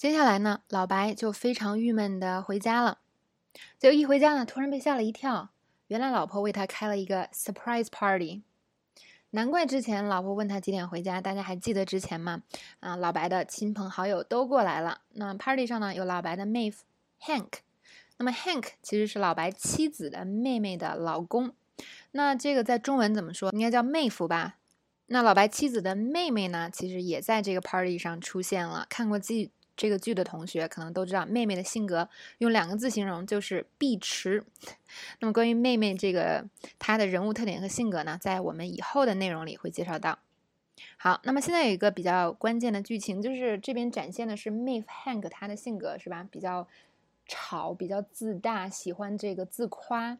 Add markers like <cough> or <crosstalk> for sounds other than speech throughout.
接下来呢，老白就非常郁闷的回家了。结果一回家呢，突然被吓了一跳，原来老婆为他开了一个 surprise party。难怪之前老婆问他几点回家，大家还记得之前吗？啊，老白的亲朋好友都过来了。那 party 上呢，有老白的妹夫 Hank。那么 Hank 其实是老白妻子的妹妹的老公。那这个在中文怎么说？应该叫妹夫吧？那老白妻子的妹妹呢，其实也在这个 party 上出现了。看过剧。这个剧的同学可能都知道，妹妹的性格用两个字形容就是碧池。那么关于妹妹这个她的人物特点和性格呢，在我们以后的内容里会介绍到。好，那么现在有一个比较关键的剧情，就是这边展现的是妹夫 Hank 他的性格是吧？比较吵，比较自大，喜欢这个自夸。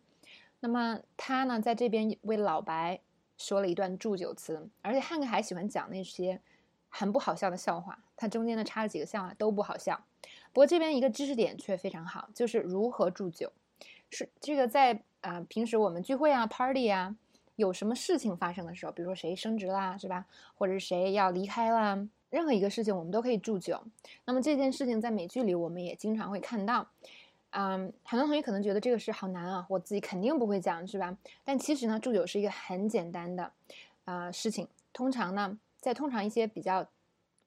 那么他呢，在这边为老白说了一段祝酒词，而且 Hank 还喜欢讲那些。很不好笑的笑话，它中间呢插了几个笑话都不好笑。不过这边一个知识点却非常好，就是如何祝酒。是这个在啊平时我们聚会啊、party 啊，有什么事情发生的时候，比如说谁升职啦，是吧？或者是谁要离开啦，任何一个事情我们都可以祝酒。那么这件事情在美剧里我们也经常会看到。嗯，很多同学可能觉得这个事好难啊，我自己肯定不会讲，是吧？但其实呢，祝酒是一个很简单的啊事情，通常呢。在通常一些比较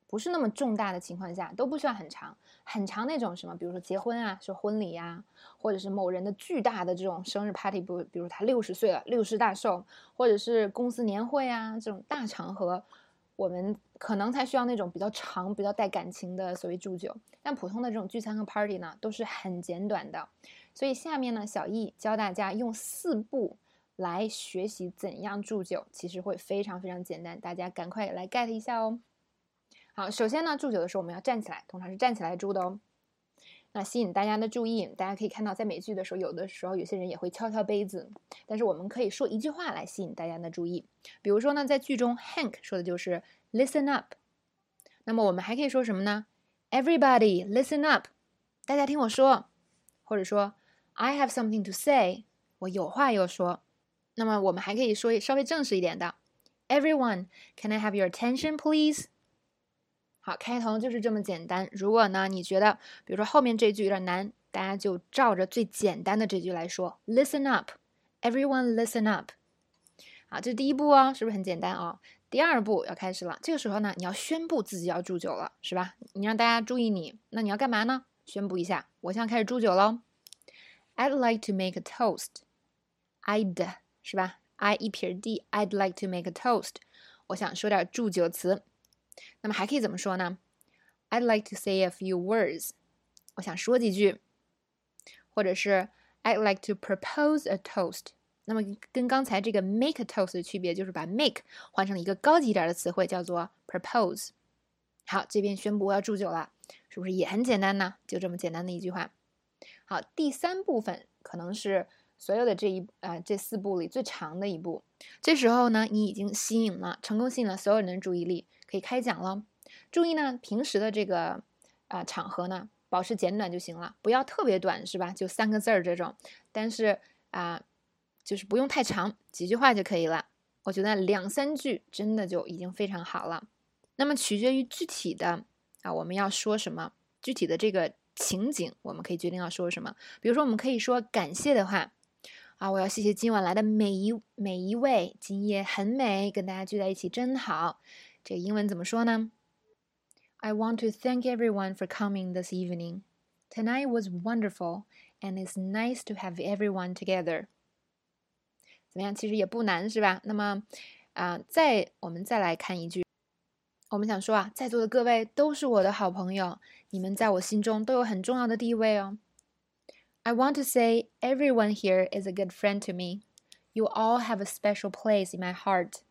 不是那么重大的情况下，都不需要很长很长那种什么，比如说结婚啊，是婚礼呀，或者是某人的巨大的这种生日 party，不，比如他六十岁了，六十大寿，或者是公司年会啊这种大场合，我们可能才需要那种比较长、比较带感情的所谓祝酒。但普通的这种聚餐和 party 呢，都是很简短的。所以下面呢，小易教大家用四步。来学习怎样祝酒，其实会非常非常简单，大家赶快来 get 一下哦。好，首先呢，祝酒的时候我们要站起来，通常是站起来祝的哦。那吸引大家的注意，大家可以看到，在美剧的时候，有的时候有些人也会敲敲杯子，但是我们可以说一句话来吸引大家的注意。比如说呢，在剧中，Hank 说的就是 “Listen up”。那么我们还可以说什么呢？Everybody listen up，大家听我说，或者说 I have something to say，我有话要说。那么我们还可以说稍微正式一点的，Everyone, can I have your attention, please？好，开头就是这么简单。如果呢，你觉得比如说后面这句有点难，大家就照着最简单的这句来说，Listen up, everyone, listen up。好，这是第一步哦，是不是很简单哦？第二步要开始了。这个时候呢，你要宣布自己要祝酒了，是吧？你让大家注意你，那你要干嘛呢？宣布一下，我现在开始祝酒喽。I'd like to make a toast. I'd 是吧？I 一撇 D，I'd like to make a toast。我想说点祝酒词。那么还可以怎么说呢？I'd like to say a few words。我想说几句。或者是 I'd like to propose a toast。那么跟刚才这个 make a toast 的区别就是把 make 换成了一个高级一点的词汇，叫做 propose。好，这边宣布我要祝酒了，是不是也很简单呢？就这么简单的一句话。好，第三部分可能是。所有的这一啊这四步里最长的一步，这时候呢，你已经吸引了，成功吸引了所有人的注意力，可以开讲了。注意呢，平时的这个啊场合呢，保持简短就行了，不要特别短，是吧？就三个字儿这种。但是啊，就是不用太长，几句话就可以了。我觉得两三句真的就已经非常好了。那么取决于具体的啊，我们要说什么，具体的这个情景，我们可以决定要说什么。比如说，我们可以说感谢的话。啊，我要谢谢今晚来的每一每一位，今夜很美，跟大家聚在一起真好。这个英文怎么说呢？I want to thank everyone for coming this evening. Tonight was wonderful, and it's nice to have everyone together. 怎么样？其实也不难，是吧？那么，啊，再我们再来看一句，我们想说啊，在座的各位都是我的好朋友，你们在我心中都有很重要的地位哦。I want to say everyone here is a good friend to me. You all have a special place in my heart.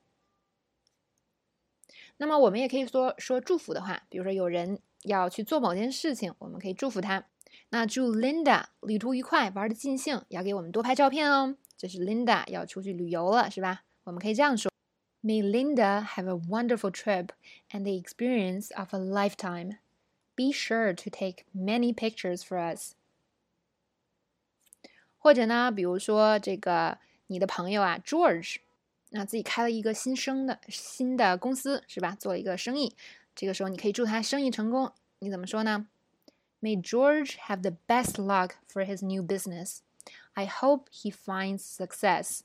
那么我们也可以说说祝福的话，比如说有人要去做某件事情，我们可以祝福他。那祝 Linda 旅途愉快，玩的尽兴，要给我们多拍照片哦。这是 Linda 要出去旅游了，是吧？我们可以这样说：May Linda have a wonderful trip and the experience of a lifetime. Be sure to take many pictures for us. 或者呢，比如说这个你的朋友啊，George，那自己开了一个新生的新的公司，是吧？做了一个生意，这个时候你可以祝他生意成功。你怎么说呢 May George have the best luck for his new business. I hope he finds success.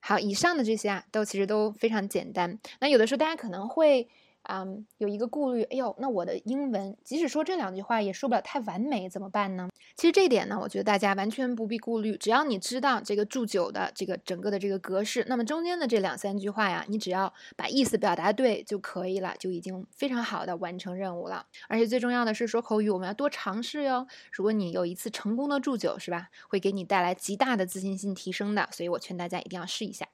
好，以上的这些啊，都其实都非常简单。那有的时候大家可能会。嗯，有一个顾虑，哎呦，那我的英文即使说这两句话也说不了太完美，怎么办呢？其实这点呢，我觉得大家完全不必顾虑，只要你知道这个祝酒的这个整个的这个格式，那么中间的这两三句话呀，你只要把意思表达对就可以了，就已经非常好的完成任务了。而且最重要的是，说口语我们要多尝试哟。如果你有一次成功的祝酒，是吧，会给你带来极大的自信心提升的，所以我劝大家一定要试一下。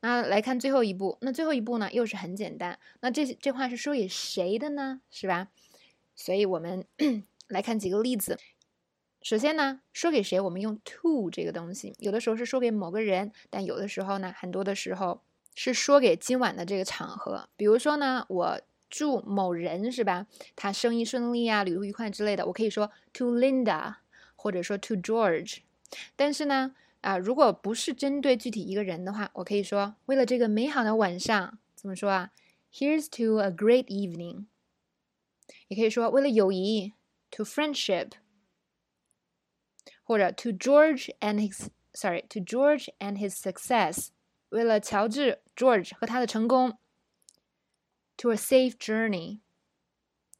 那来看最后一步，那最后一步呢，又是很简单。那这这话是说给谁的呢？是吧？所以我们 <clears throat> 来看几个例子。首先呢，说给谁，我们用 to 这个东西，有的时候是说给某个人，但有的时候呢，很多的时候是说给今晚的这个场合。比如说呢，我祝某人是吧，他生意顺利啊，旅途愉快之类的，我可以说 to Linda，或者说 to George。但是呢。啊，如果不是针对具体一个人的话，我可以说为了这个美好的晚上，怎么说啊？Here's to a great evening。也可以说为了友谊，to friendship，或者 to George and his，sorry，to George and his success，为了乔治 George 和他的成功，to a safe journey。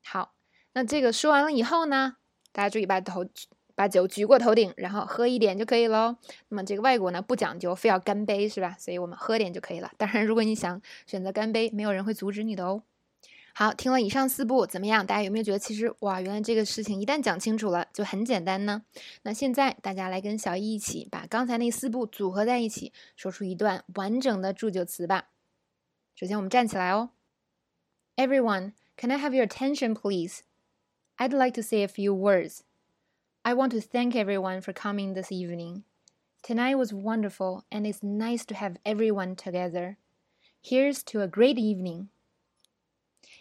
好，那这个说完了以后呢，大家注意把头。 把酒举过头顶，然后喝一点就可以喽。那么这个外国呢不讲究非要干杯，是吧？所以我们喝点就可以了。当然，如果你想选择干杯，没有人会阻止你的哦。好，听了以上四步怎么样？大家有没有觉得其实哇，原来这个事情一旦讲清楚了就很简单呢？那现在大家来跟小易一起把刚才那四步组合在一起，说出一段完整的祝酒词吧。首先我们站起来哦。Everyone, can I have your attention, please? I'd like to say a few words. I want to thank everyone for coming this evening. Tonight was wonderful, and it's nice to have everyone together. Here's to a great evening.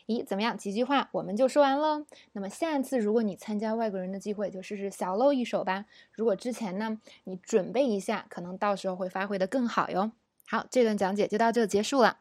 咦，怎么样？几句话我们就说完了。那么下一次如果你参加外国人的机会，就试试小露一手吧。如果之前呢，你准备一下，可能到时候会发挥的更好哟。好，这段讲解就到这结束了。